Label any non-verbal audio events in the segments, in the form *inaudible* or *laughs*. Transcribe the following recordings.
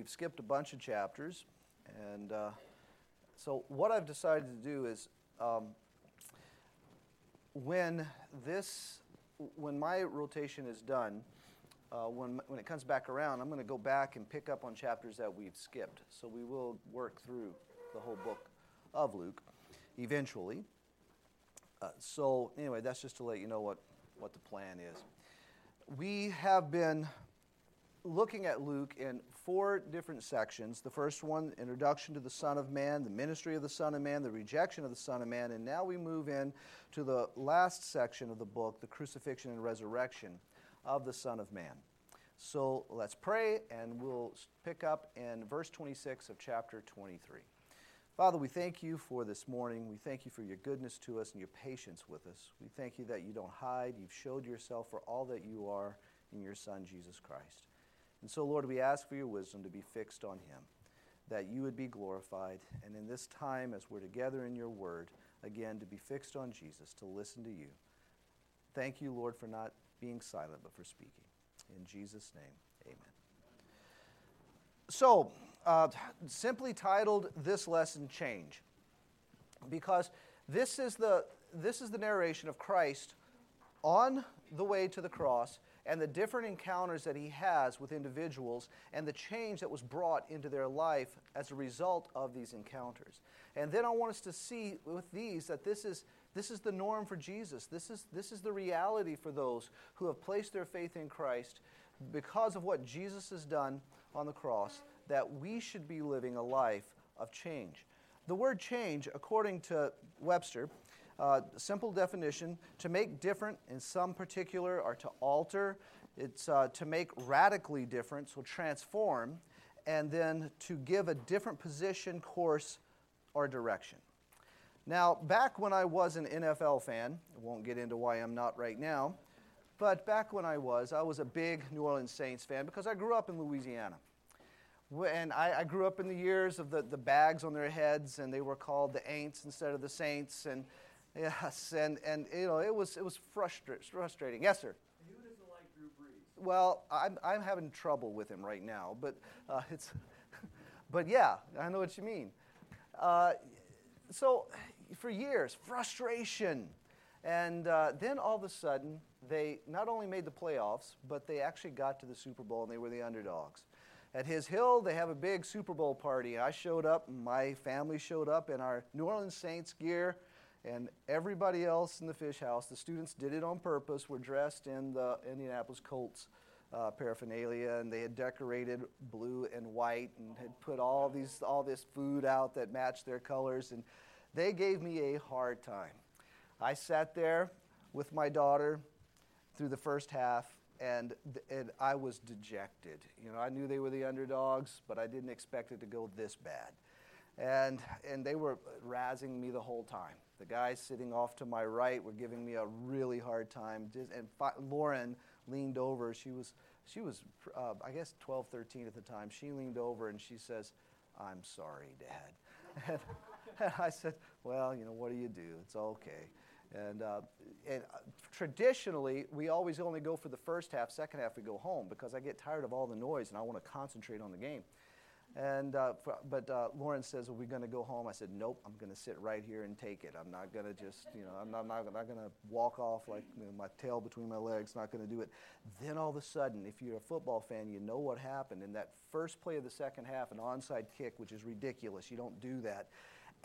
we've skipped a bunch of chapters. And uh, so, what I've decided to do is um, when this, when my rotation is done, uh, when, when it comes back around, I'm going to go back and pick up on chapters that we've skipped. So we will work through the whole book of Luke eventually. Uh, so, anyway, that's just to let you know what, what the plan is. We have been looking at Luke in four different sections. The first one, introduction to the Son of Man, the ministry of the Son of Man, the rejection of the Son of Man, and now we move in to the last section of the book, the crucifixion and resurrection of the Son of Man. So let's pray, and we'll pick up in verse 26 of chapter 23. Father, we thank you for this morning. We thank you for your goodness to us and your patience with us. We thank you that you don't hide. You've showed yourself for all that you are in your Son, Jesus Christ. And so, Lord, we ask for your wisdom to be fixed on him, that you would be glorified. And in this time, as we're together in your word, again, to be fixed on Jesus, to listen to you. Thank you, Lord, for not being silent, but for speaking. In Jesus' name, amen. So, uh, simply titled this lesson Change, because this is, the, this is the narration of Christ on the way to the cross and the different encounters that he has with individuals and the change that was brought into their life as a result of these encounters. And then I want us to see with these that this is, this is the norm for Jesus. This is, this is the reality for those who have placed their faith in Christ because of what Jesus has done on the cross, that we should be living a life of change. The word change, according to Webster, uh, simple definition to make different in some particular or to alter, it's uh, to make radically different, so transform, and then to give a different position, course, or direction. Now, back when I was an NFL fan, I won't get into why I'm not right now, but back when I was, I was a big New Orleans Saints fan because I grew up in Louisiana. And I, I grew up in the years of the, the bags on their heads, and they were called the Aints instead of the Saints. And Yes, and, and you know, it was, it was frustra- frustrating. Yes, sir? Who doesn't like Drew Brees? Well, I'm, I'm having trouble with him right now, but uh, it's, *laughs* but yeah, I know what you mean. Uh, so for years, frustration. And uh, then all of a sudden, they not only made the playoffs, but they actually got to the Super Bowl and they were the underdogs. At his hill, they have a big Super Bowl party. I showed up, my family showed up in our New Orleans Saints gear and everybody else in the fish house, the students did it on purpose, were dressed in the Indianapolis Colts uh, paraphernalia, and they had decorated blue and white and had put all, these, all this food out that matched their colors. And they gave me a hard time. I sat there with my daughter through the first half, and, and I was dejected. You know, I knew they were the underdogs, but I didn't expect it to go this bad. And, and they were razzing me the whole time. The guys sitting off to my right were giving me a really hard time. And Lauren leaned over. She was, she was uh, I guess, 12, 13 at the time. She leaned over and she says, I'm sorry, Dad. *laughs* and, and I said, Well, you know, what do you do? It's okay. And, uh, and uh, traditionally, we always only go for the first half. Second half, we go home because I get tired of all the noise and I want to concentrate on the game. And, uh, for, but uh, Lauren says, Are we going to go home? I said, Nope, I'm going to sit right here and take it. I'm not going to just, you know, I'm not, not, not going to walk off like you know, my tail between my legs, not going to do it. Then all of a sudden, if you're a football fan, you know what happened. In that first play of the second half, an onside kick, which is ridiculous, you don't do that.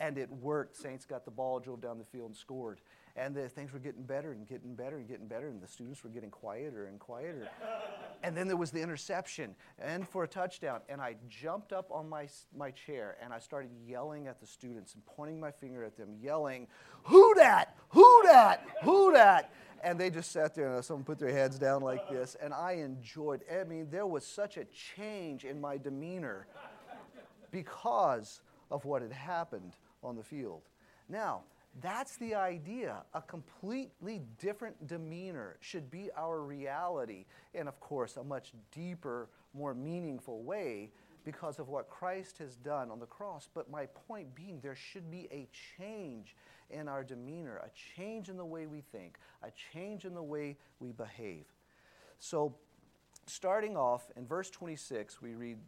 And it worked. Saints got the ball, drove down the field, and scored. And the things were getting better and getting better and getting better, and the students were getting quieter and quieter. *laughs* and then there was the interception and for a touchdown. And I jumped up on my, my chair and I started yelling at the students and pointing my finger at them, yelling, Who dat? Who dat? Who dat? And they just sat there and someone put their heads down like this. And I enjoyed I mean, there was such a change in my demeanor because of what had happened on the field. Now, that's the idea. A completely different demeanor should be our reality, and of course, a much deeper, more meaningful way because of what Christ has done on the cross. But my point being, there should be a change in our demeanor, a change in the way we think, a change in the way we behave. So, starting off in verse 26, we read,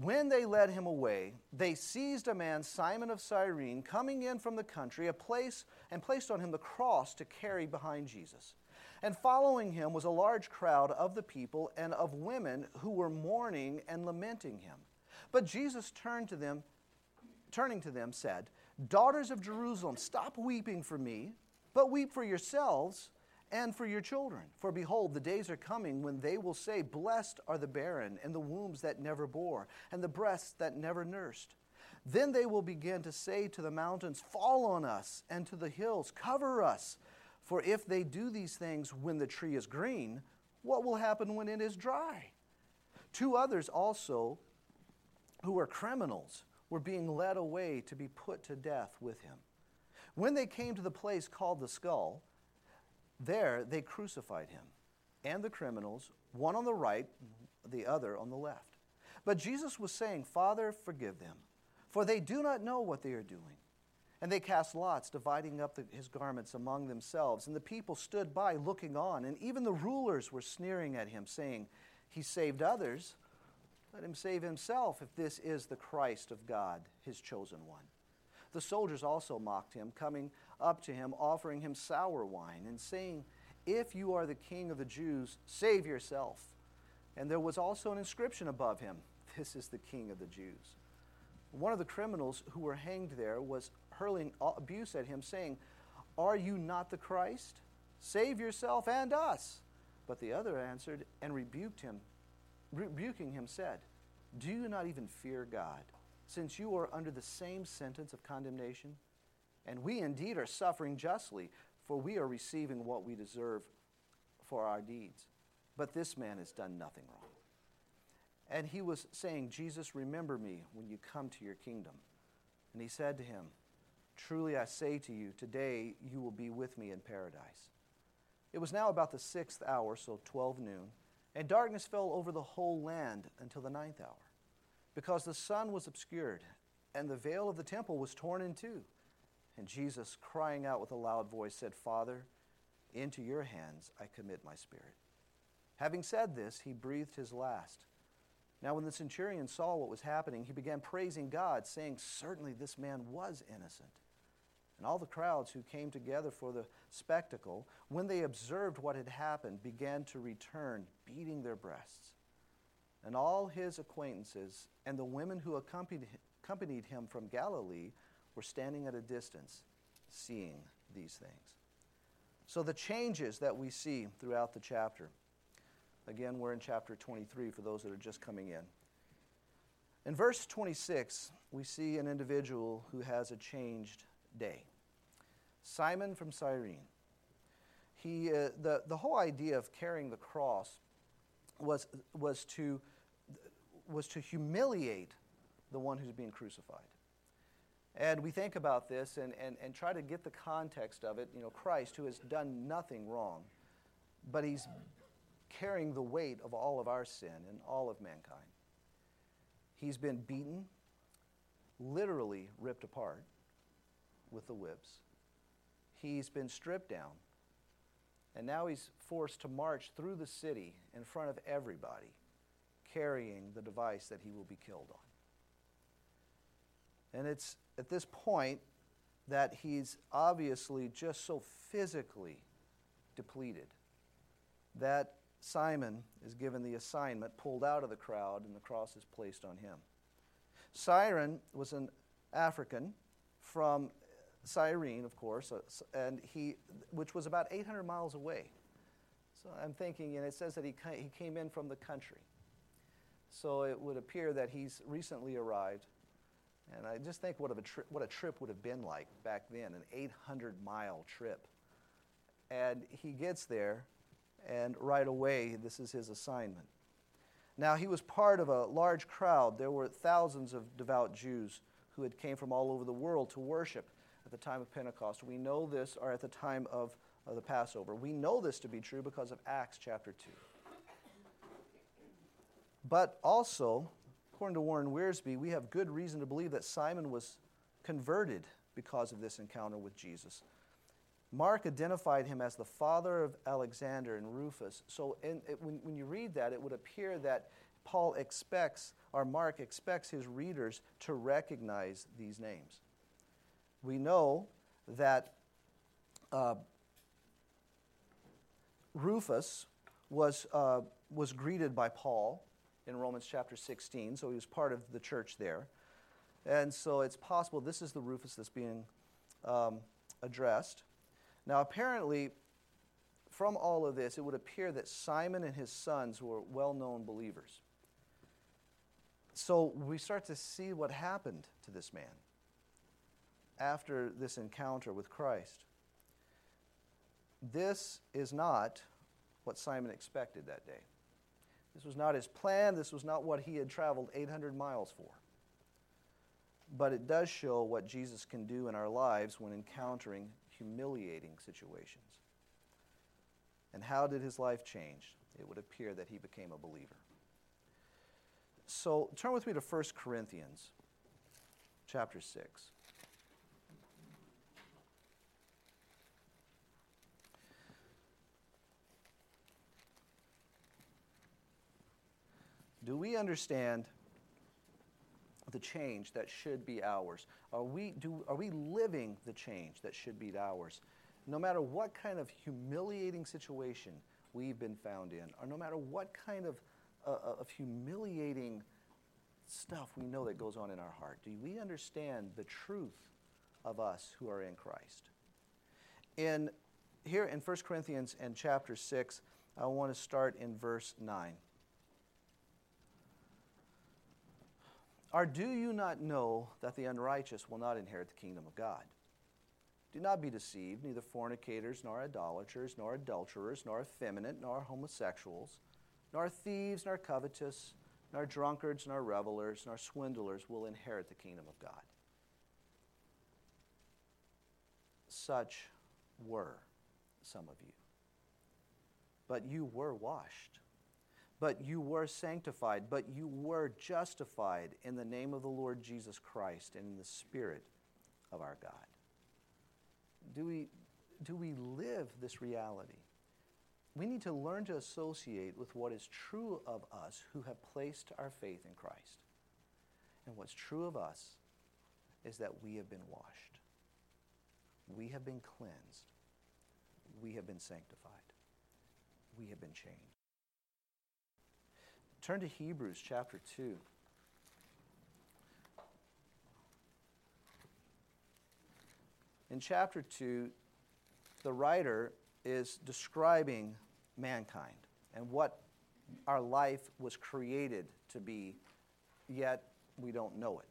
When they led him away, they seized a man, Simon of Cyrene, coming in from the country, a place, and placed on him the cross to carry behind Jesus. And following him was a large crowd of the people and of women who were mourning and lamenting him. But Jesus turned to them, turning to them, said, Daughters of Jerusalem, stop weeping for me, but weep for yourselves and for your children. For behold, the days are coming when they will say, Blessed are the barren, and the wombs that never bore, and the breasts that never nursed. Then they will begin to say to the mountains, Fall on us, and to the hills, Cover us. For if they do these things when the tree is green, what will happen when it is dry? Two others also, who were criminals, were being led away to be put to death with him. When they came to the place called the skull, there they crucified him and the criminals, one on the right, the other on the left. But Jesus was saying, Father, forgive them, for they do not know what they are doing. And they cast lots, dividing up the, his garments among themselves. And the people stood by looking on, and even the rulers were sneering at him, saying, He saved others. Let him save himself if this is the Christ of God, his chosen one. The soldiers also mocked him, coming up to him, offering him sour wine, and saying, If you are the king of the Jews, save yourself. And there was also an inscription above him *laughs* This is the king of the Jews. One of the criminals who were hanged there was hurling abuse at him, saying, Are you not the Christ? Save yourself and us. But the other answered and rebuked him, rebuking him, said, Do you not even fear God, since you are under the same sentence of condemnation? And we indeed are suffering justly, for we are receiving what we deserve for our deeds. But this man has done nothing wrong. And he was saying, Jesus, remember me when you come to your kingdom. And he said to him, Truly I say to you, today you will be with me in paradise. It was now about the sixth hour, so 12 noon, and darkness fell over the whole land until the ninth hour, because the sun was obscured, and the veil of the temple was torn in two. And Jesus, crying out with a loud voice, said, Father, into your hands I commit my spirit. Having said this, he breathed his last. Now, when the centurion saw what was happening, he began praising God, saying, Certainly this man was innocent. And all the crowds who came together for the spectacle, when they observed what had happened, began to return, beating their breasts. And all his acquaintances and the women who accompanied him from Galilee were standing at a distance seeing these things. So, the changes that we see throughout the chapter. Again, we're in chapter 23 for those that are just coming in. In verse 26, we see an individual who has a changed day Simon from Cyrene. He, uh, the, the whole idea of carrying the cross was, was, to, was to humiliate the one who's being crucified. And we think about this and, and, and try to get the context of it. You know, Christ, who has done nothing wrong, but he's carrying the weight of all of our sin and all of mankind. He's been beaten, literally ripped apart with the whips. He's been stripped down. And now he's forced to march through the city in front of everybody, carrying the device that he will be killed on. And it's at this point that he's obviously just so physically depleted that Simon is given the assignment, pulled out of the crowd, and the cross is placed on him. Siren was an African from Cyrene, of course, uh, and he, which was about 800 miles away. So I'm thinking, and it says that he, he came in from the country. So it would appear that he's recently arrived and I just think what, a tri- what a trip would have been like back then an 800 mile trip. And he gets there, and right away, this is his assignment. Now, he was part of a large crowd. There were thousands of devout Jews who had came from all over the world to worship at the time of Pentecost. We know this, or at the time of, of the Passover. We know this to be true because of Acts chapter 2. But also, According to Warren Wiersbe, we have good reason to believe that Simon was converted because of this encounter with Jesus. Mark identified him as the father of Alexander and Rufus. So in, it, when, when you read that, it would appear that Paul expects, or Mark expects his readers to recognize these names. We know that uh, Rufus was, uh, was greeted by Paul in Romans chapter 16, so he was part of the church there. And so it's possible this is the Rufus that's being um, addressed. Now, apparently, from all of this, it would appear that Simon and his sons were well known believers. So we start to see what happened to this man after this encounter with Christ. This is not what Simon expected that day. This was not his plan. This was not what he had traveled 800 miles for. But it does show what Jesus can do in our lives when encountering humiliating situations. And how did his life change? It would appear that he became a believer. So turn with me to 1 Corinthians chapter 6. Do we understand the change that should be ours? Are we, do, are we living the change that should be ours? No matter what kind of humiliating situation we've been found in, or no matter what kind of, uh, uh of humiliating stuff we know that goes on in our heart, do we understand the truth of us who are in Christ? In, here in 1 Corinthians and chapter 6, I want to start in verse 9. Or do you not know that the unrighteous will not inherit the kingdom of God? Do not be deceived, neither fornicators, nor idolaters, nor adulterers, nor effeminate, nor homosexuals, nor thieves, nor covetous, nor drunkards, nor revelers, nor swindlers will inherit the kingdom of God. Such were some of you. But you were washed but you were sanctified, but you were justified in the name of the Lord Jesus Christ and in the Spirit of our God. Do we, do we live this reality? We need to learn to associate with what is true of us who have placed our faith in Christ. And what's true of us is that we have been washed, we have been cleansed, we have been sanctified, we have been changed. Turn to Hebrews chapter 2. In chapter 2, the writer is describing mankind and what our life was created to be, yet we don't know it.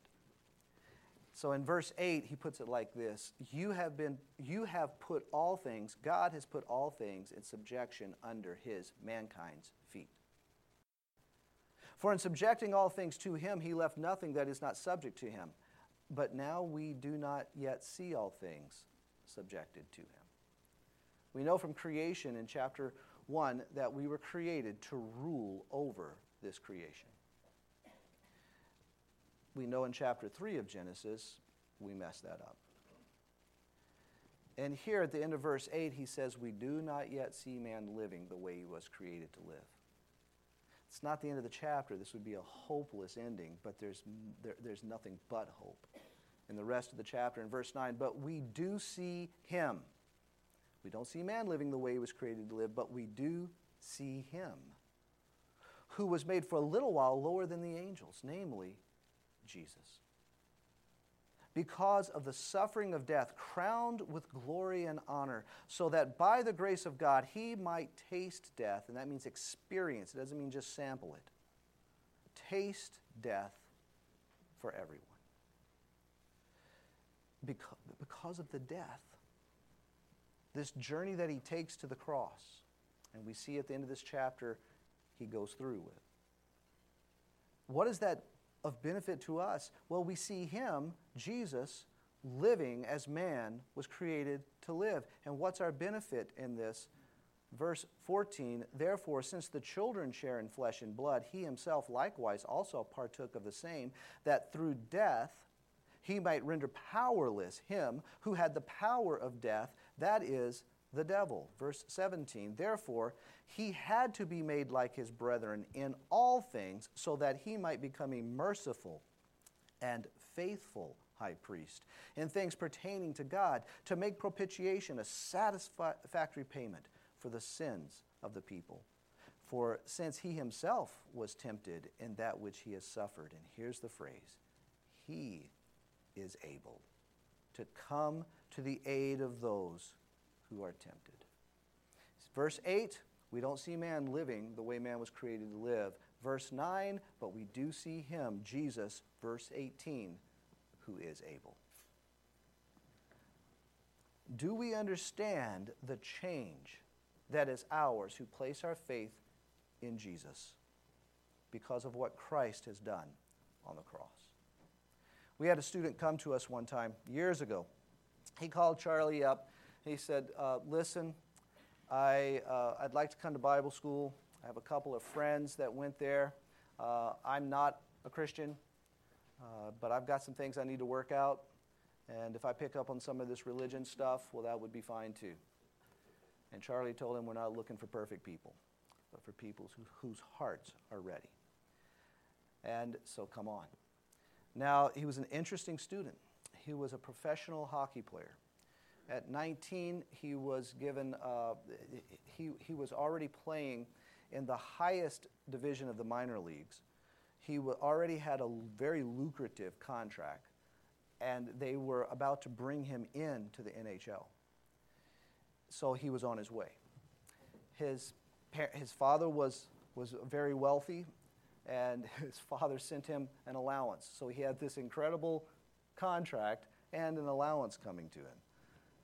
So in verse 8, he puts it like this You have, been, you have put all things, God has put all things in subjection under his, mankind's feet. For in subjecting all things to him, he left nothing that is not subject to him. But now we do not yet see all things subjected to him. We know from creation in chapter 1 that we were created to rule over this creation. We know in chapter 3 of Genesis, we messed that up. And here at the end of verse 8, he says, We do not yet see man living the way he was created to live. It's not the end of the chapter. This would be a hopeless ending, but there's, there, there's nothing but hope. In the rest of the chapter, in verse 9, but we do see him. We don't see man living the way he was created to live, but we do see him, who was made for a little while lower than the angels, namely Jesus because of the suffering of death, crowned with glory and honor, so that by the grace of God he might taste death, and that means experience, it doesn't mean just sample it. Taste death for everyone. Because, because of the death, this journey that he takes to the cross, and we see at the end of this chapter, he goes through with. What does that of benefit to us? Well, we see him, Jesus, living as man was created to live. And what's our benefit in this? Verse 14, therefore, since the children share in flesh and blood, he himself likewise also partook of the same, that through death he might render powerless him who had the power of death, that is, the devil. Verse 17, therefore, he had to be made like his brethren in all things, so that he might become a merciful and faithful high priest in things pertaining to God, to make propitiation a satisfactory payment for the sins of the people. For since he himself was tempted in that which he has suffered, and here's the phrase, he is able to come to the aid of those who are tempted. Verse 8, we don't see man living the way man was created to live. Verse 9, but we do see him, Jesus, verse 18, who is able. Do we understand the change that is ours who place our faith in Jesus because of what Christ has done on the cross? We had a student come to us one time years ago. He called Charlie up. He said, uh, Listen, I, uh, I'd like to come to Bible school. I have a couple of friends that went there. Uh, I'm not a Christian. Uh, but I've got some things I need to work out. And if I pick up on some of this religion stuff, well, that would be fine too. And Charlie told him we're not looking for perfect people, but for people who, whose hearts are ready. And so come on. Now, he was an interesting student. He was a professional hockey player. At 19, he was given, uh, he, he was already playing in the highest division of the minor leagues he already had a very lucrative contract, and they were about to bring him in to the NHL. So he was on his way. His, his father was, was very wealthy, and *laughs* his father sent him an allowance. So he had this incredible contract and an allowance coming to him.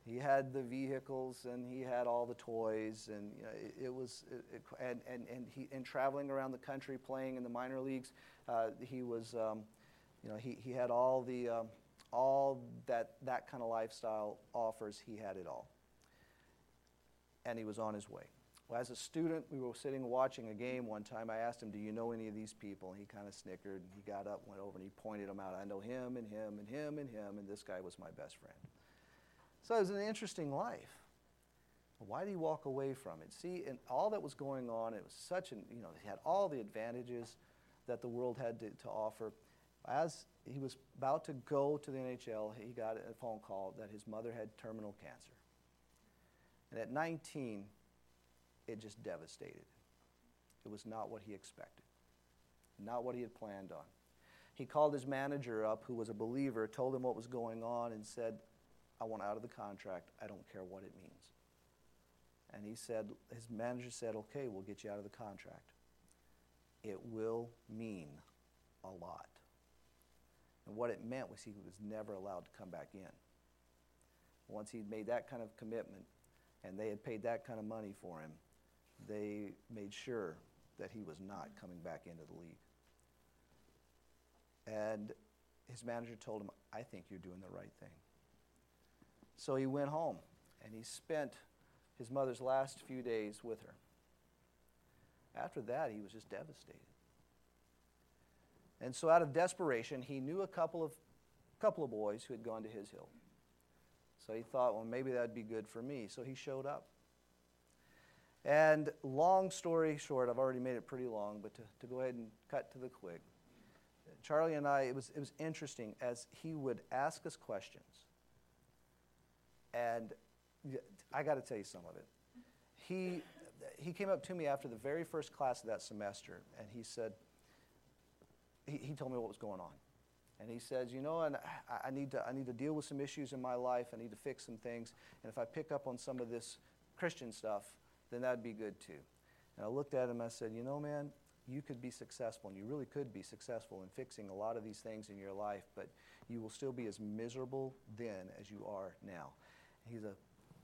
He had the vehicles and he had all the toys, and you know, it, it, was, it, and, and, and, he, and traveling around the country playing in the minor leagues, uh, he was, um, you know, he, he had all the, um, all that that kind of lifestyle offers, he had it all. And he was on his way. Well, as a student, we were sitting watching a game one time. I asked him, Do you know any of these people? And he kind of snickered. And he got up, went over, and he pointed them out. I know him and him and him and him, and this guy was my best friend. So it was an interesting life. Why did he walk away from it? See, and all that was going on, it was such an, you know, he had all the advantages that the world had to, to offer. As he was about to go to the NHL, he got a phone call that his mother had terminal cancer. And at 19, it just devastated. It was not what he expected, not what he had planned on. He called his manager up, who was a believer, told him what was going on, and said, I want out of the contract. I don't care what it means. And he said, his manager said, okay, we'll get you out of the contract. It will mean a lot. And what it meant was he was never allowed to come back in. Once he'd made that kind of commitment and they had paid that kind of money for him, they made sure that he was not coming back into the league. And his manager told him, I think you're doing the right thing. So he went home and he spent his mother's last few days with her. After that, he was just devastated. And so, out of desperation, he knew a couple of, couple of boys who had gone to his hill. So he thought, well, maybe that'd be good for me. So he showed up. And long story short, I've already made it pretty long, but to, to go ahead and cut to the quick. Charlie and I, it was, it was interesting as he would ask us questions and I got to tell you some of it. He, he came up to me after the very first class of that semester, and he said, he, he told me what was going on. And he says, you know, and I, I, need to, I need to deal with some issues in my life. I need to fix some things. And if I pick up on some of this Christian stuff, then that'd be good too. And I looked at him I said, you know, man, you could be successful, and you really could be successful in fixing a lot of these things in your life, but you will still be as miserable then as you are now he's a,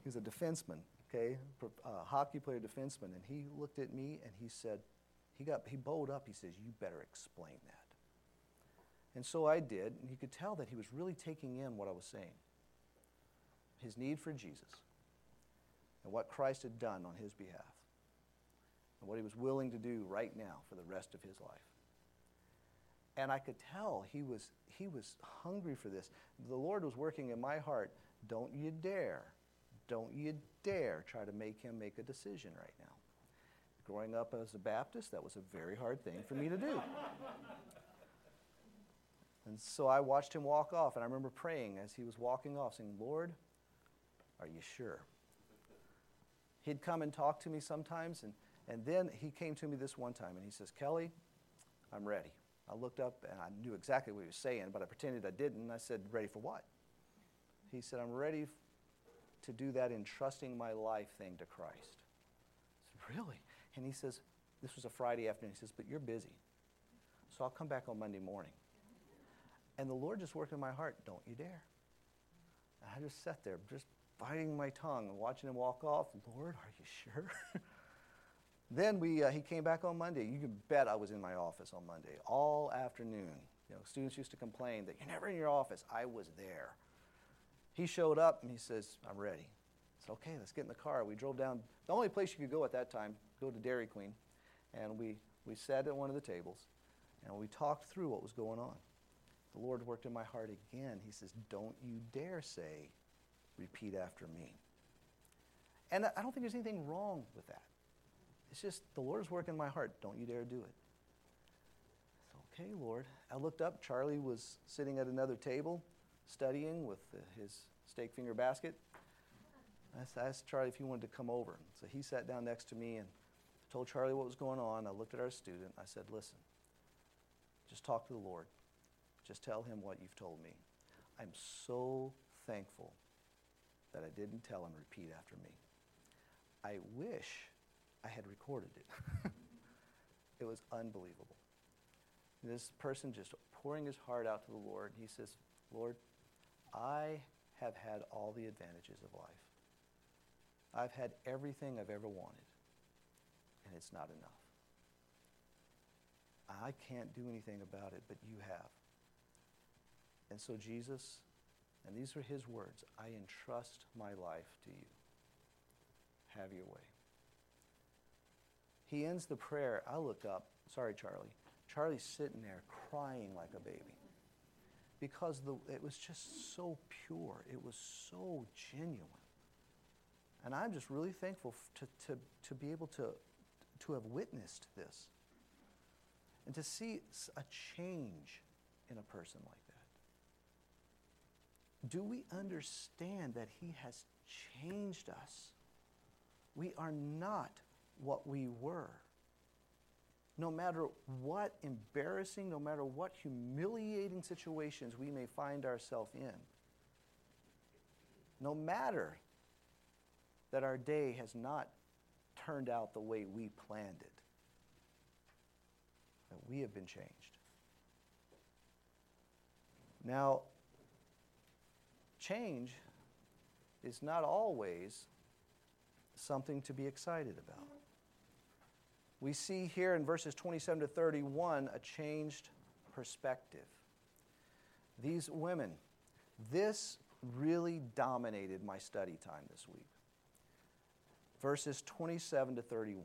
he's a defenseman, okay, a uh, hockey player defenseman. And he looked at me and he said, he, got, he bowed up. He says, You better explain that. And so I did, and you could tell that he was really taking in what I was saying his need for Jesus and what Christ had done on his behalf and what he was willing to do right now for the rest of his life. And I could tell he was, he was hungry for this. The Lord was working in my heart don't you dare, don't you dare try to make him make a decision right now. Growing up as a Baptist, that was a very hard thing for me to do. And so I watched him walk off, and I remember praying as he was walking off, saying, Lord, are you sure? He'd come and talk to me sometimes, and, and then he came to me this one time, and he says, Kelly, I'm ready. I looked up, and I knew exactly what he was saying, but I pretended I didn't, and I said, Ready for what? He said, I'm ready to do that entrusting my life thing to Christ. I said, Really? And he says, This was a Friday afternoon. He says, But you're busy. So I'll come back on Monday morning. And the Lord just worked in my heart, don't you dare. And I just sat there, just biting my tongue and watching him walk off. Lord, are you sure? *laughs* then we, uh, he came back on Monday. You can bet I was in my office on Monday all afternoon. You know, students used to complain that you're never in your office. I was there. He showed up and he says, I'm ready. I said, okay, let's get in the car. We drove down. The only place you could go at that time, go to Dairy Queen. And we, we sat at one of the tables and we talked through what was going on the Lord worked in my heart again. He says, Don't you dare say, repeat after me. And I don't think there's anything wrong with that. It's just the Lord is working in my heart. Don't you dare do it. Said, okay, Lord. I looked up. Charlie was sitting at another table studying with his steak finger basket. I asked Charlie if he wanted to come over. So he sat down next to me and told Charlie what was going on. I looked at our student. I said, Listen, just talk to the Lord. Just tell him what you've told me. I'm so thankful that I didn't tell him repeat after me. I wish I had recorded it. *laughs* it was unbelievable. This person just pouring his heart out to the Lord. He says, Lord, I have had all the advantages of life. I've had everything I've ever wanted, and it's not enough. I can't do anything about it, but you have. And so, Jesus, and these are his words I entrust my life to you. Have your way. He ends the prayer. I look up. Sorry, Charlie. Charlie's sitting there crying like a baby because the, it was just so pure. It was so genuine. And I'm just really thankful to, to, to be able to, to have witnessed this and to see a change in a person like that. do we understand that He has changed us? We are not what we were. No matter what embarrassing, no matter what humiliating situations we may find ourselves in, no matter that our day has not turned out the way we planned it, that we have been changed. Now, change is not always something to be excited about. We see here in verses 27 to 31 a changed perspective. These women, this really dominated my study time this week. Verses 27 to 31.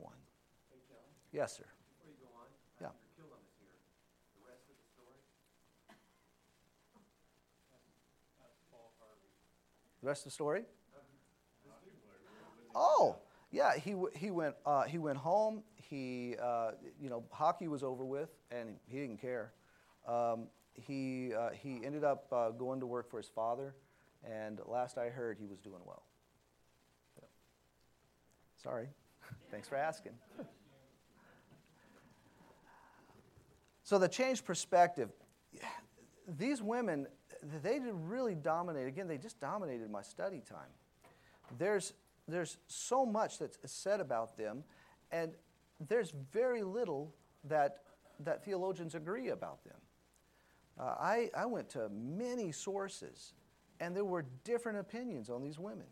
Hey, Kelly, yes, sir. before you go on, Yeah. Pastor Killam is here. The rest of the story? The rest of the story? Oh, yeah. He, he, went, uh, he went home. He, uh, you know, hockey was over with, and he didn't care. Um, he, uh, he ended up uh, going to work for his father, and last I heard, he was doing well. So, sorry. *laughs* Thanks for asking. so the changed perspective. These women, they did really dominate. Again, they just dominated my study time. There's, there's so much that's said about them, and there's very little that, that theologians agree about them. Uh, I, I went to many sources, and there were different opinions on these women.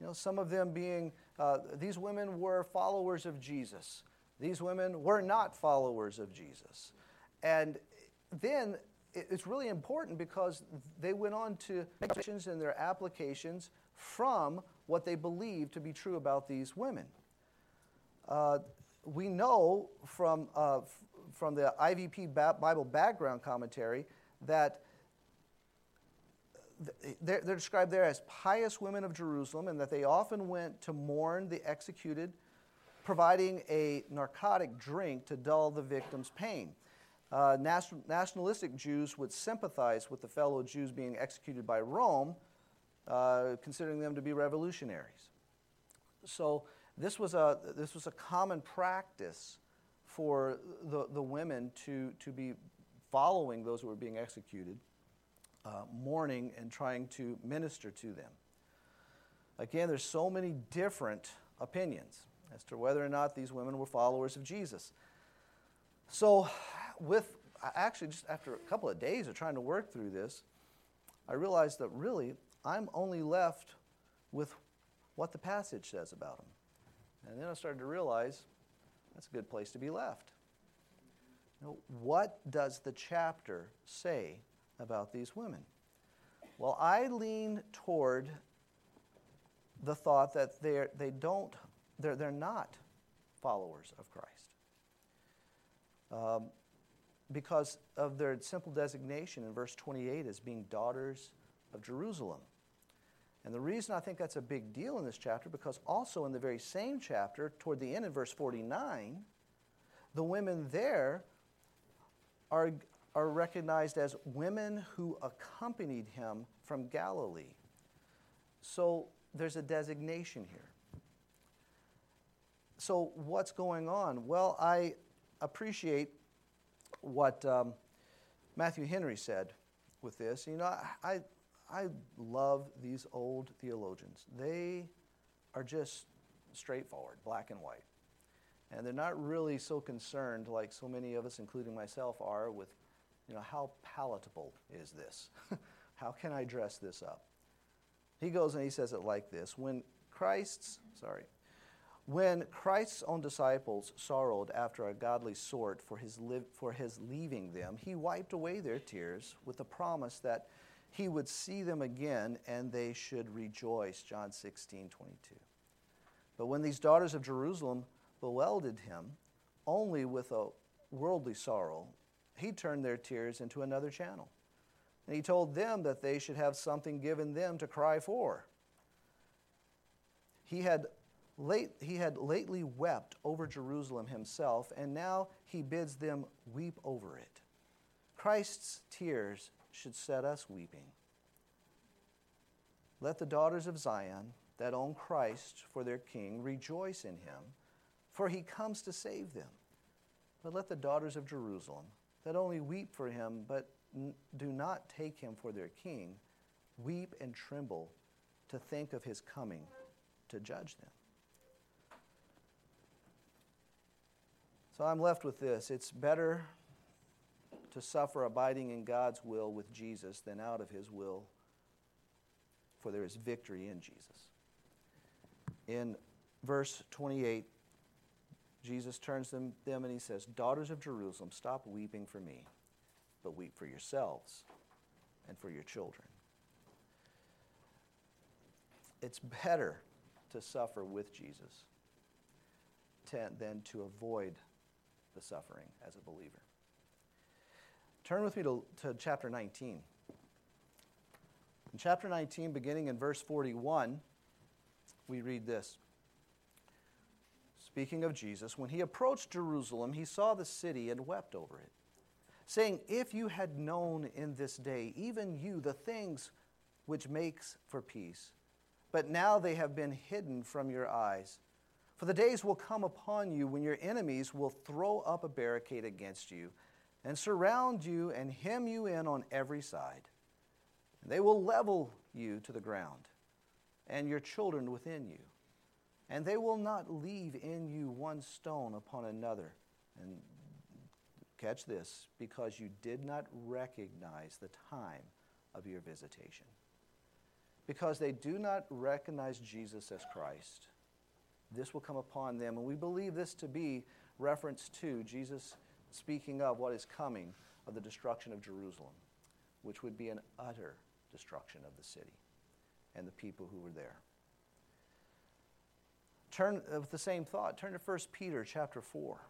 You know, some of them being uh, these women were followers of Jesus. These women were not followers of Jesus. And then it's really important because they went on to decisions in their applications from what they believed to be true about these women. Uh, we know from, uh, f- from the IVP ba- Bible background commentary that they're, they're described there as pious women of Jerusalem, and that they often went to mourn the executed, providing a narcotic drink to dull the victim's pain. Uh, nationalistic Jews would sympathize with the fellow Jews being executed by Rome, uh, considering them to be revolutionaries. So this was a, this was a common practice for the, the women to, to be following those who were being executed uh, mourning and trying to minister to them. Again, there's so many different opinions as to whether or not these women were followers of Jesus. So, with actually just after a couple of days of trying to work through this, I realized that really I'm only left with what the passage says about them. And then I started to realize that's a good place to be left. What does the chapter say about these women? Well, I lean toward the thought that they're, they don't, they're, they're not followers of Christ. Um, because of their simple designation in verse 28 as being daughters of Jerusalem. And the reason I think that's a big deal in this chapter, because also in the very same chapter, toward the end in verse 49, the women there are, are recognized as women who accompanied him from Galilee. So there's a designation here. So, what's going on? Well, I appreciate what um, Matthew Henry said with this. You know, I, I love these old theologians. They are just straightforward, black and white. And they're not really so concerned, like so many of us, including myself, are with you know, how palatable is this? *laughs* how can I dress this up? He goes and he says it like this When Christ's, sorry, when Christ's own disciples sorrowed after a godly sort for his, li- for his leaving them, he wiped away their tears with the promise that he would see them again and they should rejoice. John 16, 22. But when these daughters of Jerusalem bewildered him only with a worldly sorrow, he turned their tears into another channel. And he told them that they should have something given them to cry for. He had, late, he had lately wept over Jerusalem himself, and now he bids them weep over it. Christ's tears should set us weeping. Let the daughters of Zion, that own Christ for their king, rejoice in him, for he comes to save them. But let the daughters of Jerusalem, that only weep for him, but do not take him for their king, weep and tremble to think of his coming to judge them. So I'm left with this. It's better to suffer abiding in God's will with Jesus than out of his will, for there is victory in Jesus. In verse 28, Jesus turns them, them and he says, Daughters of Jerusalem, stop weeping for me, but weep for yourselves and for your children. It's better to suffer with Jesus than to avoid the suffering as a believer. Turn with me to, to chapter 19. In chapter 19, beginning in verse 41, we read this. Speaking of Jesus, when he approached Jerusalem, he saw the city and wept over it, saying, If you had known in this day, even you, the things which makes for peace, but now they have been hidden from your eyes. For the days will come upon you when your enemies will throw up a barricade against you and surround you and hem you in on every side. They will level you to the ground and your children within you. And they will not leave in you one stone upon another. And catch this because you did not recognize the time of your visitation. Because they do not recognize Jesus as Christ. This will come upon them. And we believe this to be reference to Jesus speaking of what is coming of the destruction of Jerusalem, which would be an utter destruction of the city and the people who were there. Turn uh, with the same thought, turn to 1 Peter chapter 4.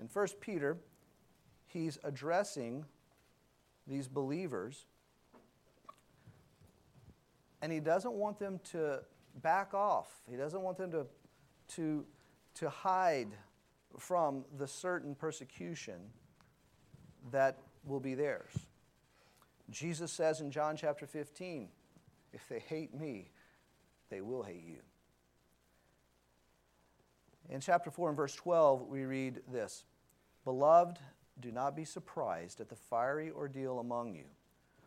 In 1 Peter, he's addressing these believers, and he doesn't want them to back off. He doesn't want them to, to, to hide from the certain persecution that will be theirs. Jesus says in John chapter 15, if they hate me, they will hate you. In chapter 4 and verse 12, we read this Beloved, do not be surprised at the fiery ordeal among you,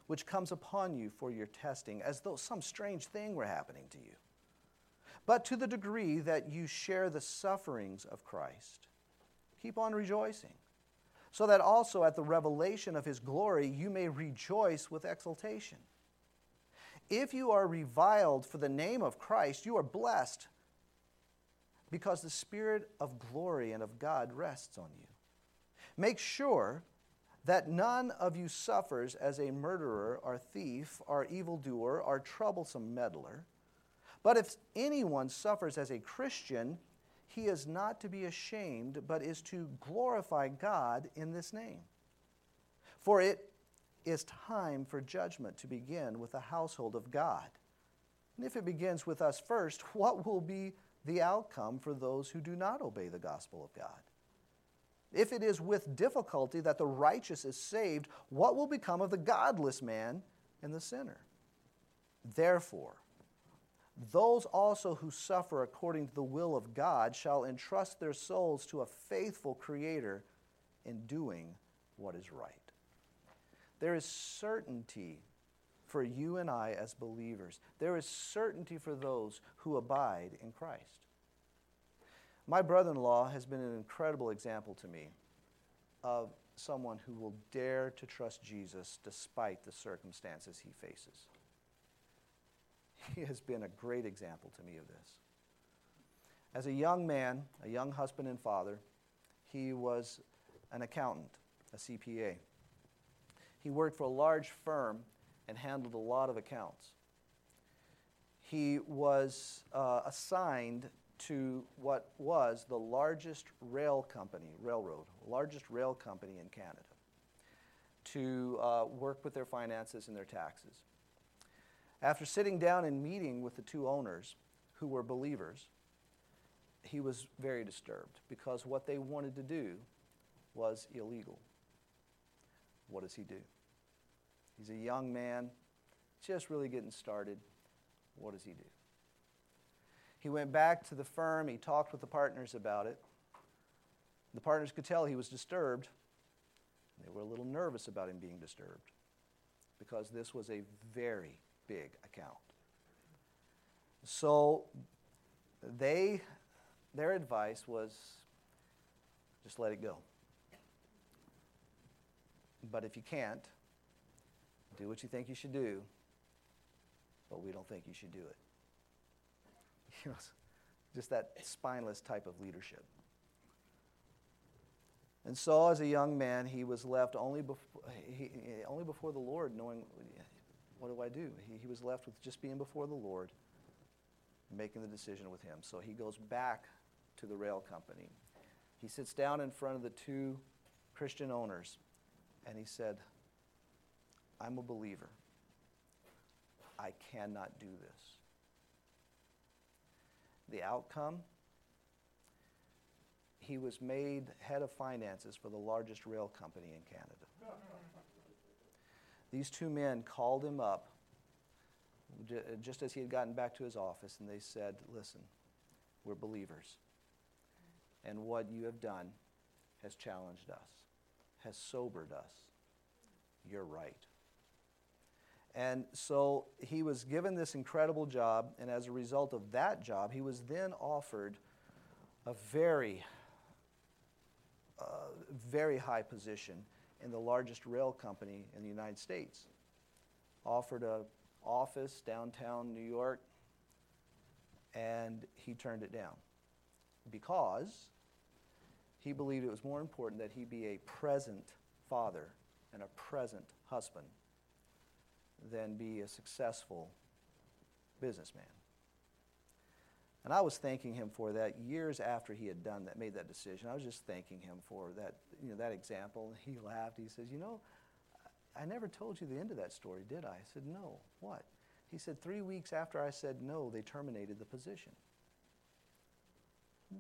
which comes upon you for your testing, as though some strange thing were happening to you. But to the degree that you share the sufferings of Christ, keep on rejoicing, so that also at the revelation of his glory you may rejoice with exultation. If you are reviled for the name of Christ, you are blessed because the Spirit of glory and of God rests on you. Make sure that none of you suffers as a murderer or thief or evildoer or troublesome meddler. But if anyone suffers as a Christian, he is not to be ashamed, but is to glorify God in this name. For it is time for judgment to begin with the household of God. And if it begins with us first, what will be the outcome for those who do not obey the gospel of God? If it is with difficulty that the righteous is saved, what will become of the godless man and the sinner? Therefore, those also who suffer according to the will of God shall entrust their souls to a faithful Creator in doing what is right. There is certainty for you and I as believers. There is certainty for those who abide in Christ. My brother in law has been an incredible example to me of someone who will dare to trust Jesus despite the circumstances he faces. He *laughs* has been a great example to me of this. As a young man, a young husband and father, he was an accountant, a CPA. He worked for a large firm and handled a lot of accounts. He was uh, assigned to what was the largest rail company, railroad, largest rail company in Canada, to uh, work with their finances and their taxes. After sitting down and meeting with the two owners, who were believers, he was very disturbed because what they wanted to do was illegal. What does he do? He's a young man, just really getting started. What does he do? He went back to the firm, he talked with the partners about it. The partners could tell he was disturbed. They were a little nervous about him being disturbed because this was a very big account. So they their advice was just let it go. But if you can't, do what you think you should do, but we don't think you should do it. *laughs* You know, just that spineless type of leadership. And so, as a young man, he was left only, before, he, only before the Lord, knowing, what do I do? He, he was left with just being before the Lord, making the decision with Him. So he goes back to the rail company. He sits down in front of the two Christian owners, and he said, I'm a believer. I cannot do this. The outcome he was made head of finances for the largest rail company in Canada. These two men called him up just as he had gotten back to his office, and they said, Listen, we're believers. And what you have done has challenged us, has sobered us. You're right. And so he was given this incredible job, and as a result of that job, he was then offered a very, uh, very high position in the largest rail company in the United States. Offered a office downtown New York, and he turned it down because he believed it was more important that he be a present father and a present husband than be a successful businessman. And I was thanking him for that years after he had done that, made that decision. I was just thanking him for that, you know, that example. He laughed. He says, "You know, I never told you the end of that story, did I?" I said, "No. What?" He said, three weeks after I said no, they terminated the position.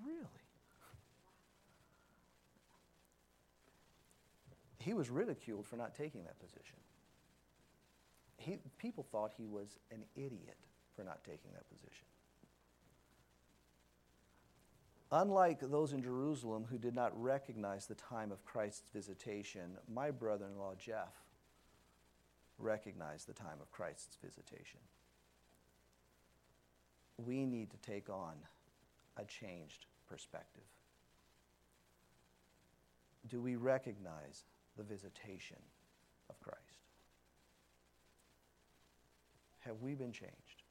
Really? He was ridiculed for not taking that position. He, people thought he was an idiot for not taking that position. Unlike those in Jerusalem who did not recognize the time of Christ's visitation, my brother in law Jeff recognized the time of Christ's visitation. We need to take on a changed perspective. Do we recognize the visitation of Christ? Have we been changed?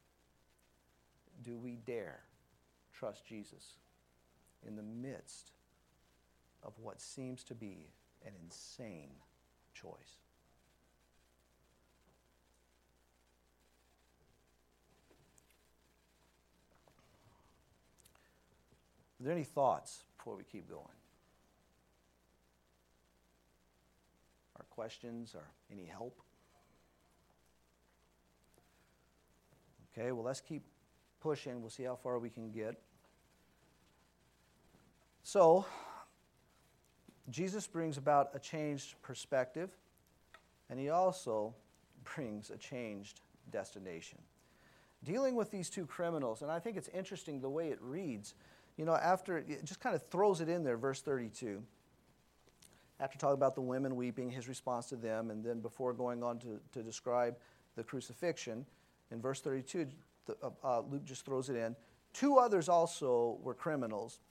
Do we dare trust Jesus in the midst of what seems to be an insane choice? Are there any thoughts before we keep going? Or questions or any help? Okay, well, let's keep pushing. We'll see how far we can get. So, Jesus brings about a changed perspective, and he also *laughs* brings a changed destination. Dealing with these two criminals, and I think it's interesting the way it reads. You know, after it just kind of throws it in there, verse 32. After talking about the women weeping, his response to them, and then before going on to, to describe the crucifixion, in verse 32, the, uh, uh, Luke just throws it in. Two others also were criminals,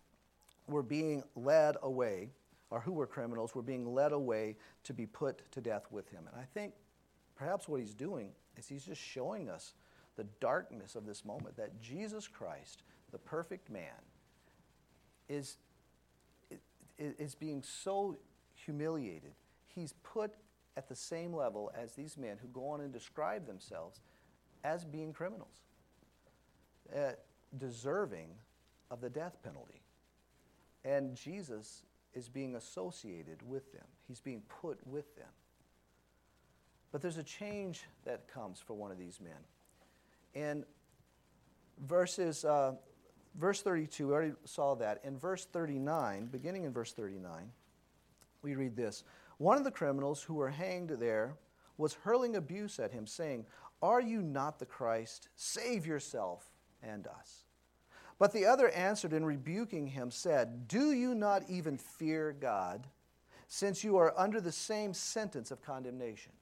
were being led away, or who were criminals, were being led away to be put to death with him. And I think perhaps what he's doing is he's just showing us the darkness of this moment that Jesus Christ, the perfect man, is, is being so humiliated. He's put at the same level as these men who go on and describe themselves as being criminals, uh, deserving of the death penalty. And Jesus is being associated with them, he's being put with them. But there's a change that comes for one of these men. And verses, uh, verse 32, we already saw that. In verse 39, beginning in verse 39, we read this One of the criminals who were hanged there was hurling abuse at him, saying, Are you not the Christ? Save yourself and us. But the other answered and rebuking him said, Do you not even fear God, since you are under the same sentence of condemnation?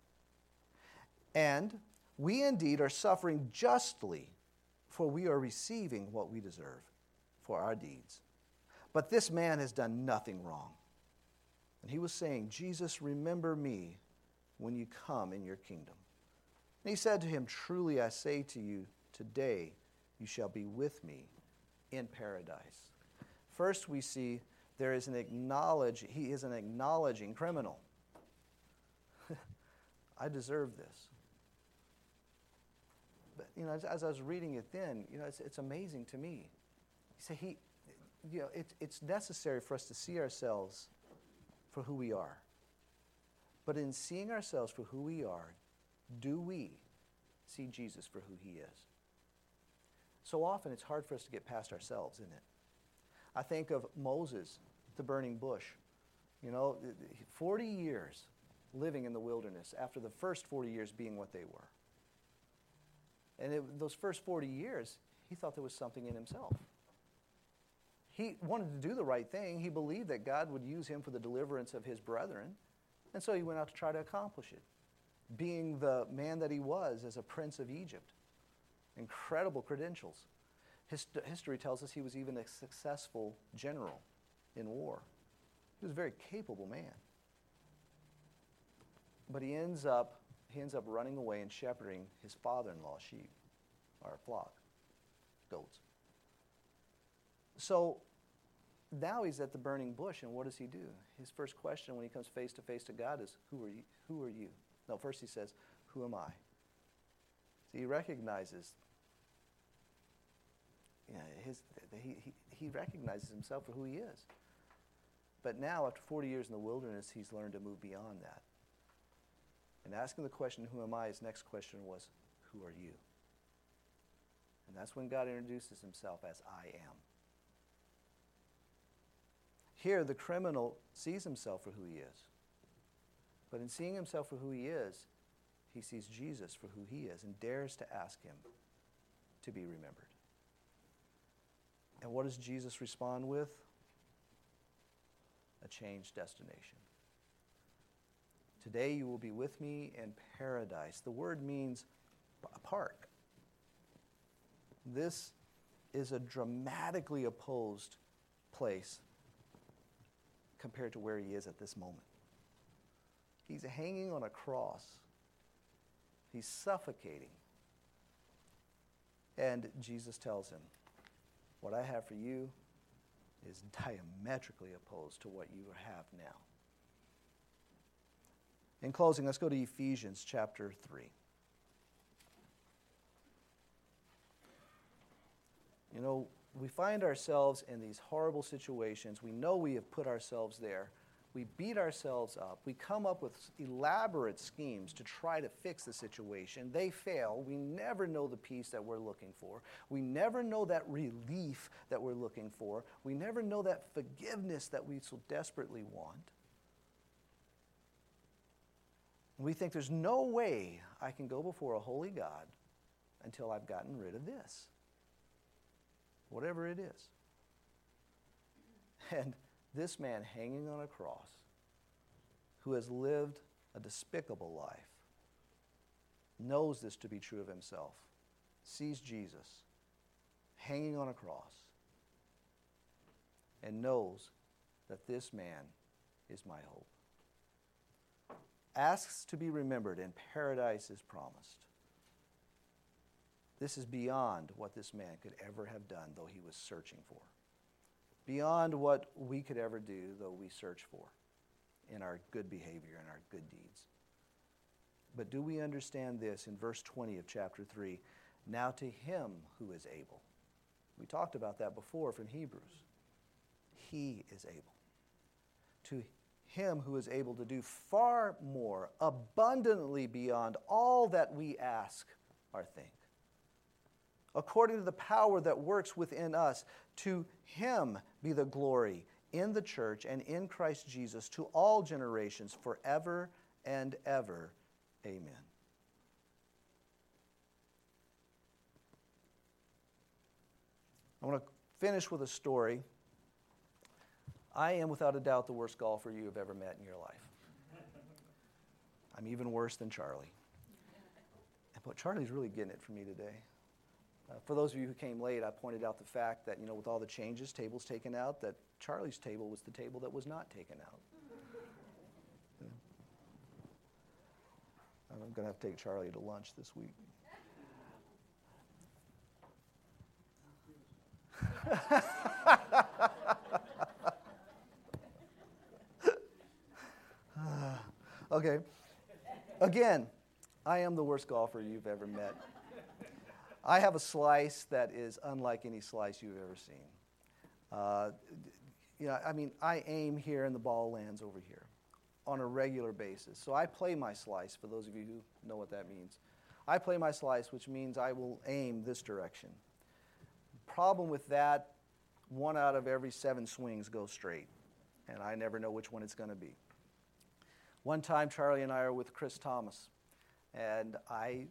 And we indeed are suffering justly, for we are receiving what we deserve for our deeds. But this man has done nothing wrong. And he was saying, Jesus, remember me when you come in your kingdom. And he said to him, Truly I say to you, today you shall be with me in paradise. First, we see there is an acknowledge, he is an acknowledging criminal. *laughs* I deserve this. But, you know, as, as, I was reading it then, you know, it's, it's amazing to me. You say, he, you know, it, it's necessary for us to see ourselves for who we are. But in seeing ourselves for who we are, do we see Jesus for who he is? So often it's hard for us to get past ourselves, isn't it? I think of Moses, the burning bush. You know, 40 years living in the wilderness after the first 40 years being what they were. And it, those first 40 years, he thought there was something in himself. He wanted to do the right thing. He believed that God would use him for the deliverance of his brethren. And so he went out to try to accomplish it, being the man that he was as a prince of Egypt. Incredible credentials. Hist- history tells us he was even a successful general in war. He was a very capable man. But he ends up he ends up running away and shepherding his father-in-law's sheep or flock, goats. So now he's at the burning bush, and what does he do? His first question when he comes face to face to God is, "Who are you? Who are you?" No, first he says, "Who am I?" See, he recognizes you know, his, he, he, he recognizes himself for who he is. But now, after 40 years in the wilderness, he's learned to move beyond that. And asking the question, Who am I? his next question was, Who are you? And that's when God introduces himself as I am. Here, the criminal sees himself for who he is. But in seeing himself for who he is, he sees Jesus for who he is and dares to ask him to be remembered. And what does Jesus respond with? A changed destination. Today you will be with me in paradise. The word means a park. This is a dramatically opposed place compared to where he is at this moment. He's hanging on a cross, he's suffocating. And Jesus tells him, What I have for you is diametrically opposed to what you have now. In closing, let's go to Ephesians chapter 3. You know, we find ourselves in these horrible situations. We know we have put ourselves there. We beat ourselves up. We come up with elaborate schemes to try to fix the situation. They fail. We never know the peace that we're looking for. We never know that relief that we're looking for. We never know that forgiveness that we so desperately want. We think there's no way I can go before a holy God until I've gotten rid of this whatever it is. *laughs* And this man hanging on a cross, who has lived a despicable life, knows this to be true of himself, sees Jesus hanging on a cross, and knows that this man is my hope. Asks to be remembered, and paradise is promised. This is beyond what this man could ever have done, though he was searching for. Beyond what we could ever do, though we search for in our good behavior and our good deeds. But do we understand this in verse 20 of chapter 3? Now to him who is able. We talked about that before from Hebrews. He is able. To him who is able to do far more, abundantly beyond all that we ask or think according to the power that works within us. To him be the glory in the church and in Christ Jesus to all generations forever and ever. Amen. I want to finish with a story. I am without a doubt the worst golfer you have ever met in your life. I'm even worse than Charlie. But Charlie's really getting it from me today. Uh, for those of you who came late, I pointed out the fact that, you know, with all the changes, tables taken out, that Charlie's table was the table that was not taken out. Yeah. I'm going to have to take Charlie to lunch this week. *laughs* okay. Again, I am the worst golfer you've ever met. I have a slice that is unlike any slice you've ever seen. Uh, you know, I mean, I aim here and the ball lands over here on a regular basis. So I play my slice, for those of you who know what that means. I play my slice, which means I will aim this direction. Problem with that, one out of every seven swings goes straight, and I never know which one it's going to be. One time, Charlie and I are with Chris Thomas, and I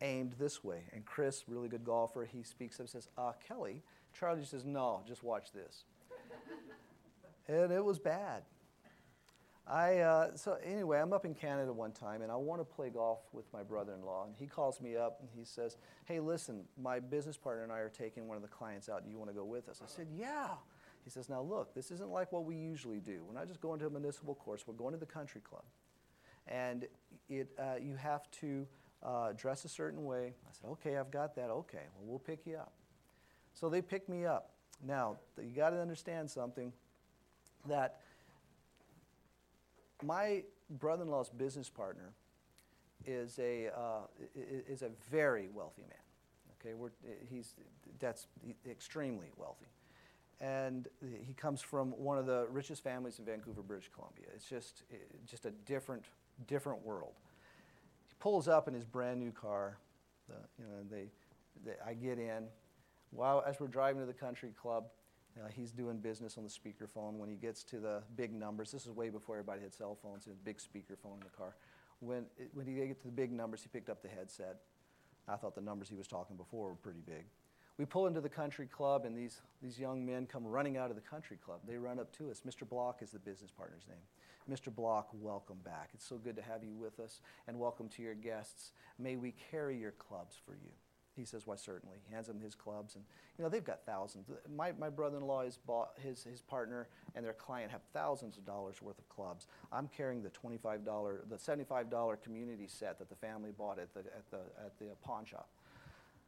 aimed this way. And Chris, really good golfer, he speaks up and says, uh, Kelly. Charlie says, no, just watch this. *laughs* and it was bad. I, uh, so anyway, I'm up in Canada one time and I want to play golf with my brother-in-law. And he calls me up and he says, hey, listen, my business partner and I are taking one of the clients out. Do you want to go with us? I said, yeah. He says, now look, this isn't like what we usually do. We're not just going to a municipal course. We're going to the country club. And it, uh, you have to uh, dress a certain way. I said, okay, I've got that. Okay, well, we'll pick you up. So they picked me up. Now, you got to understand something that my brother in law's business partner is a, uh, is a very wealthy man. Okay, we're, he's that's extremely wealthy, and he comes from one of the richest families in Vancouver, British Columbia. It's just just a different different world. Pulls up in his brand new car. The, you know, they, they, I get in. While as we're driving to the country club, uh, he's doing business on the speakerphone. When he gets to the big numbers, this is way before everybody had cell phones and a big speakerphone in the car. When, when he get to the big numbers, he picked up the headset. I thought the numbers he was talking before were pretty big. We pull into the country club, and these, these young men come running out of the country club. They run up to us. Mr. Block is the business partner's name. Mr. Block, welcome back. It's so good to have you with us, and welcome to your guests. May we carry your clubs for you. He says, Why, certainly. He hands them his clubs. And, you know, they've got thousands. My, my brother in law, his, his, his partner, and their client have thousands of dollars worth of clubs. I'm carrying the $25, the $75 community set that the family bought at the, at the, at the pawn shop.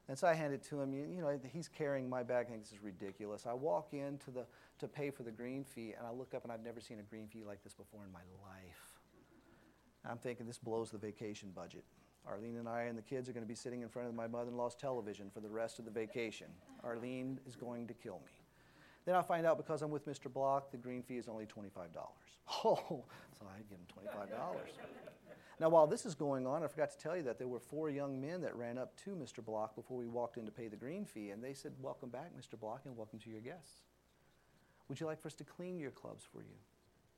And so I hand it to him. You, you know, he's carrying my bag. I think this is ridiculous. I walk in to, the, to pay for the green fee, and I look up, and I've never seen a green fee like this before in my life. I'm thinking this blows the vacation budget. Arlene and I and the kids are going to be sitting in front of my mother in law's television for the rest of the vacation. Arlene is going to kill me. Then I find out because I'm with Mr. Block, the green fee is only $25. *laughs* Oh, so I give him $25. Now, while this is going on, I forgot to tell you that there were four young men that ran up to Mr. Block before we walked in to pay the green fee, and they said, Welcome back, Mr. Block, and welcome to your guests. Would you like for us to clean your clubs for you?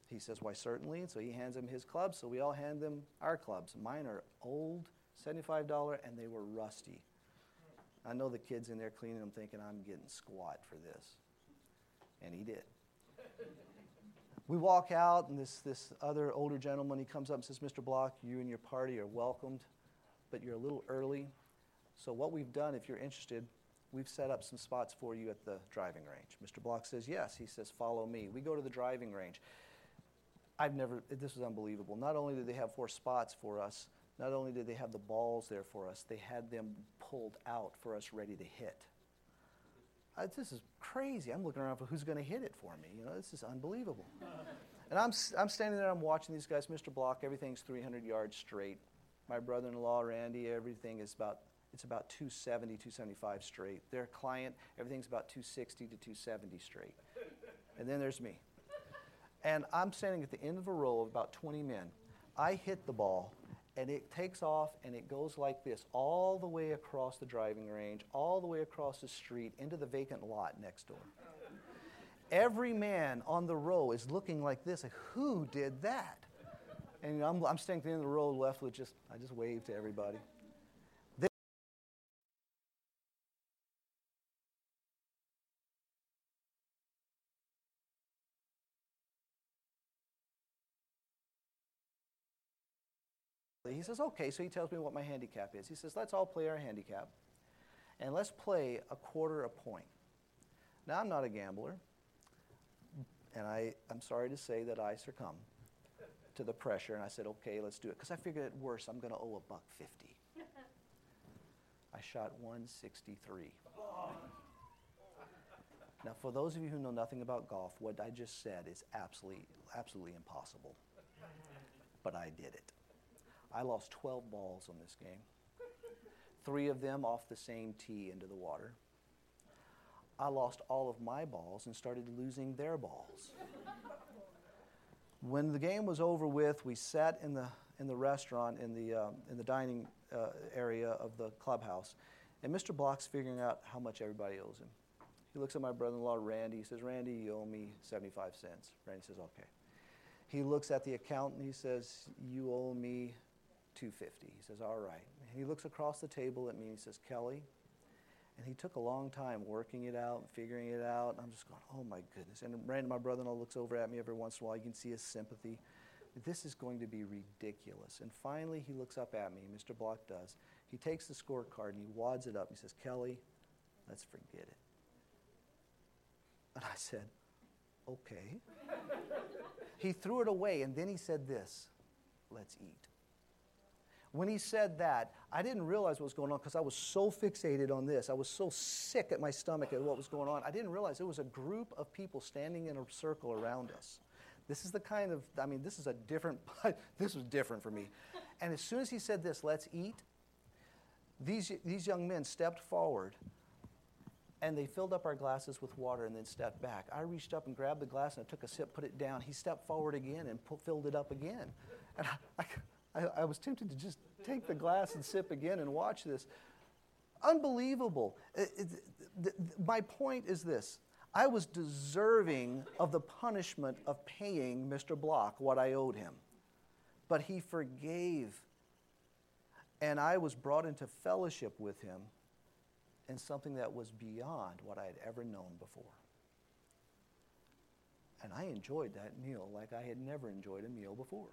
He says, Why, certainly. And so he hands them his clubs, so we all hand them our clubs. Mine are old $75, and they were rusty. I know the kids in there cleaning them thinking I'm getting squat for this. And he did. We walk out, and this, this other older gentleman, he comes up and says, Mr. Block, you and your party are welcomed, but you're a little early. So, what we've done, if you're interested, we've set up some spots for you at the driving range. Mr. Block says, Yes. He says, Follow me. We go to the driving range. I've never, this was unbelievable. Not only did they have four spots for us, not only did they have the balls there for us, they had them pulled out for us ready to hit. This is crazy. I'm looking around for who's going to hit it for me. You know, this is unbelievable. and I'm, I'm standing there, I'm watching these guys. Mr. Block, everything's 300 yards straight. My brother-in-law, Randy, everything is about, it's about 270, 275 straight. Their client, everything's about 260 to 270 straight. And then there's me. And I'm standing at the end of a row of about 20 men. I hit the ball and it takes off and it goes like this all the way across the driving range, all the way across the street into the vacant lot next door. Every man on the row is looking like this, like, who did that? And I'm, I'm standing in the row left with just, I just wave to everybody. He says, okay, so he tells me what my handicap is. He says, let's all play our handicap and let's play a quarter a point. Now, I'm not a gambler, and I, I'm sorry to say that I succumbed to the pressure, and I said, okay, let's do it. Because I figured at worst, I'm going to owe a buck 50. *laughs* I shot 163. Now, for those of you who know nothing about golf, what I just said is absolutely, absolutely impossible. But I did it. I lost 12 balls on this game, three of them off the same tee into the water. I lost all of my balls and started losing their balls. when the game was over with, we sat in the, in the restaurant, in the, um, in the dining uh, area of the clubhouse, and Mr. Block's figuring out how much everybody owes him. He looks at my brother in law, Randy. He says, Randy, you owe me 75 cents. Randy says, okay. He looks at the account and he says, You owe me 250. He says, All right. And he looks across the table at me and he says, Kelly. And he took a long time working it out and figuring it out. And I'm just going, Oh my goodness. And Brandon, my brother in law, looks over at me every once in a while. You can see his sympathy. This is going to be ridiculous. And finally, he looks up at me, Mr. Block does. He takes the scorecard and he wads it up. And He says, Kelly, let's forget it. And I said, Okay. *laughs* he threw it away and then he said this let's eat. When he said that, I didn't realize what was going on because I was so fixated on this. I was so sick at my stomach at what was going on. I didn't realize it was a group of people standing in a circle around us. This is the kind of, I mean, this is a different, *laughs* this was different for me. And as soon as he said this, let's eat, these, these young men stepped forward and they filled up our glasses with water and then stepped back. I reached up and grabbed the glass and I took a sip, put it down. He stepped forward again and pu- filled it up again. And I, I, I was tempted to just take the glass and sip again and watch this. Unbelievable. Uh, it, it, th- my point is this I was deserving of the punishment of paying Mr. Block what I owed him. But he forgave, and I was brought into fellowship with him in something that was beyond what I had ever known before. And I enjoyed that meal like I had never enjoyed a meal before.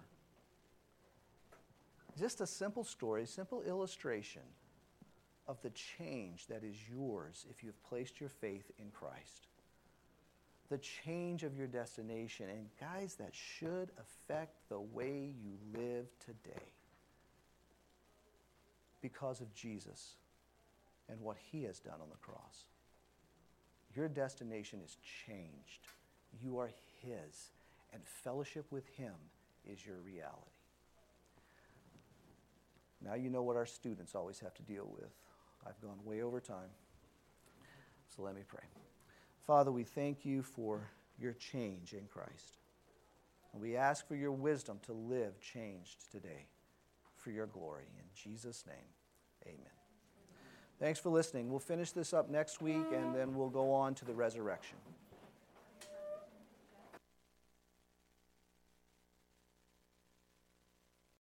Just a simple story, simple illustration of the change that is yours if you've placed your faith in Christ. The change of your destination. And guys, that should affect the way you live today because of Jesus and what he has done on the cross. Your destination is changed. You are his, and fellowship with him is your reality. Now you know what our students always have to deal with. I've gone way over time. So let me pray. Father, we thank you for your change in Christ. And we ask for your wisdom to live changed today for your glory. In Jesus' name, amen. Thanks for listening. We'll finish this up next week and then we'll go on to the resurrection.